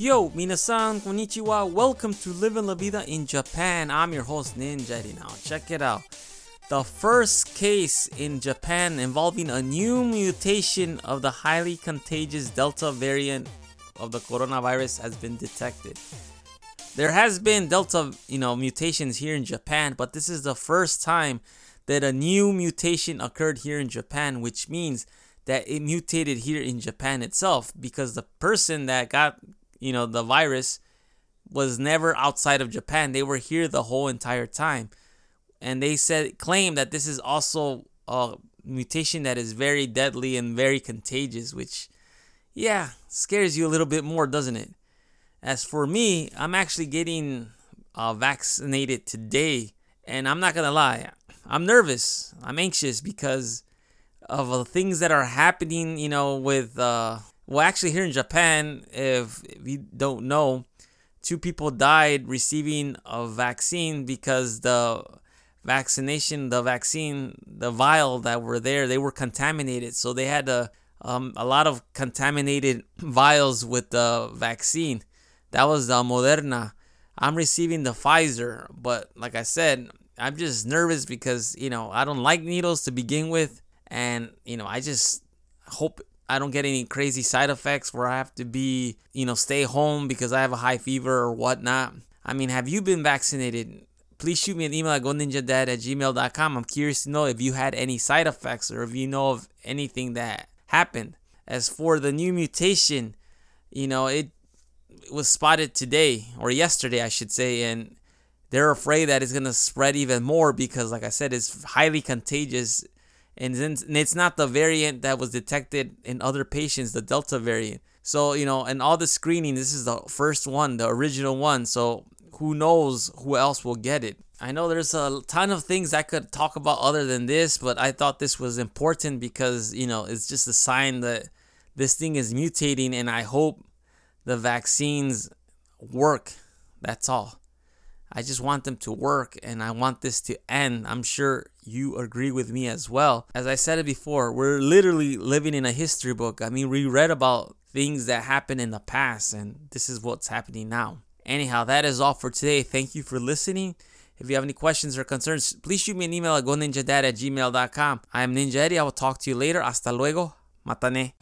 Yo, minasan, konnichiwa. Welcome to Living La Vida in Japan. I'm your host, Ninja now. Check it out. The first case in Japan involving a new mutation of the highly contagious Delta variant of the coronavirus has been detected. There has been Delta, you know, mutations here in Japan, but this is the first time that a new mutation occurred here in Japan, which means that it mutated here in Japan itself because the person that got you know, the virus was never outside of Japan. They were here the whole entire time. And they said claim that this is also a mutation that is very deadly and very contagious, which yeah, scares you a little bit more, doesn't it? As for me, I'm actually getting uh, vaccinated today, and I'm not gonna lie, I'm nervous. I'm anxious because of the things that are happening, you know, with uh, well, actually, here in Japan, if, you don't know, two people died receiving a vaccine because the vaccination, the vaccine, the vial that were there, they were contaminated. So they had a, um, a lot of contaminated vials with the vaccine. That was the Moderna. I'm receiving the Pfizer, but like I said, I'm just nervous because, you know, I don't like needles to begin with. And, you know, I just hope I don't get any crazy side effects where I have to be, you know, stay home because I have a high fever or whatnot. I mean, have you been vaccinated? Please shoot me an email at goninjadad at gmail.com. I'm curious to know if you had any side effects or if you know of anything that happened. As for the new mutation, you know, it was spotted today or yesterday, I should say, and they're afraid that it's going to spread even more because, like I said, it's highly contagious and it's not the variant that was detected in other patients, the Delta variant. So, you know, and all the screening, this is the first one, the original one. So, who knows who else will get it? I know there's a ton of things I could talk about other than this, but I thought this was important because, you know, it's just a sign that this thing is mutating, and I hope the vaccines work. That's all. I just want them to work and I want this to end. I'm sure you agree with me as well. As I said it before, we're literally living in a history book. I mean, we read about things that happened in the past and this is what's happening now. Anyhow, that is all for today. Thank you for listening. If you have any questions or concerns, please shoot me an email at goninjadad at gmail.com. I am Ninja Eddie. I will talk to you later. Hasta luego. Matane.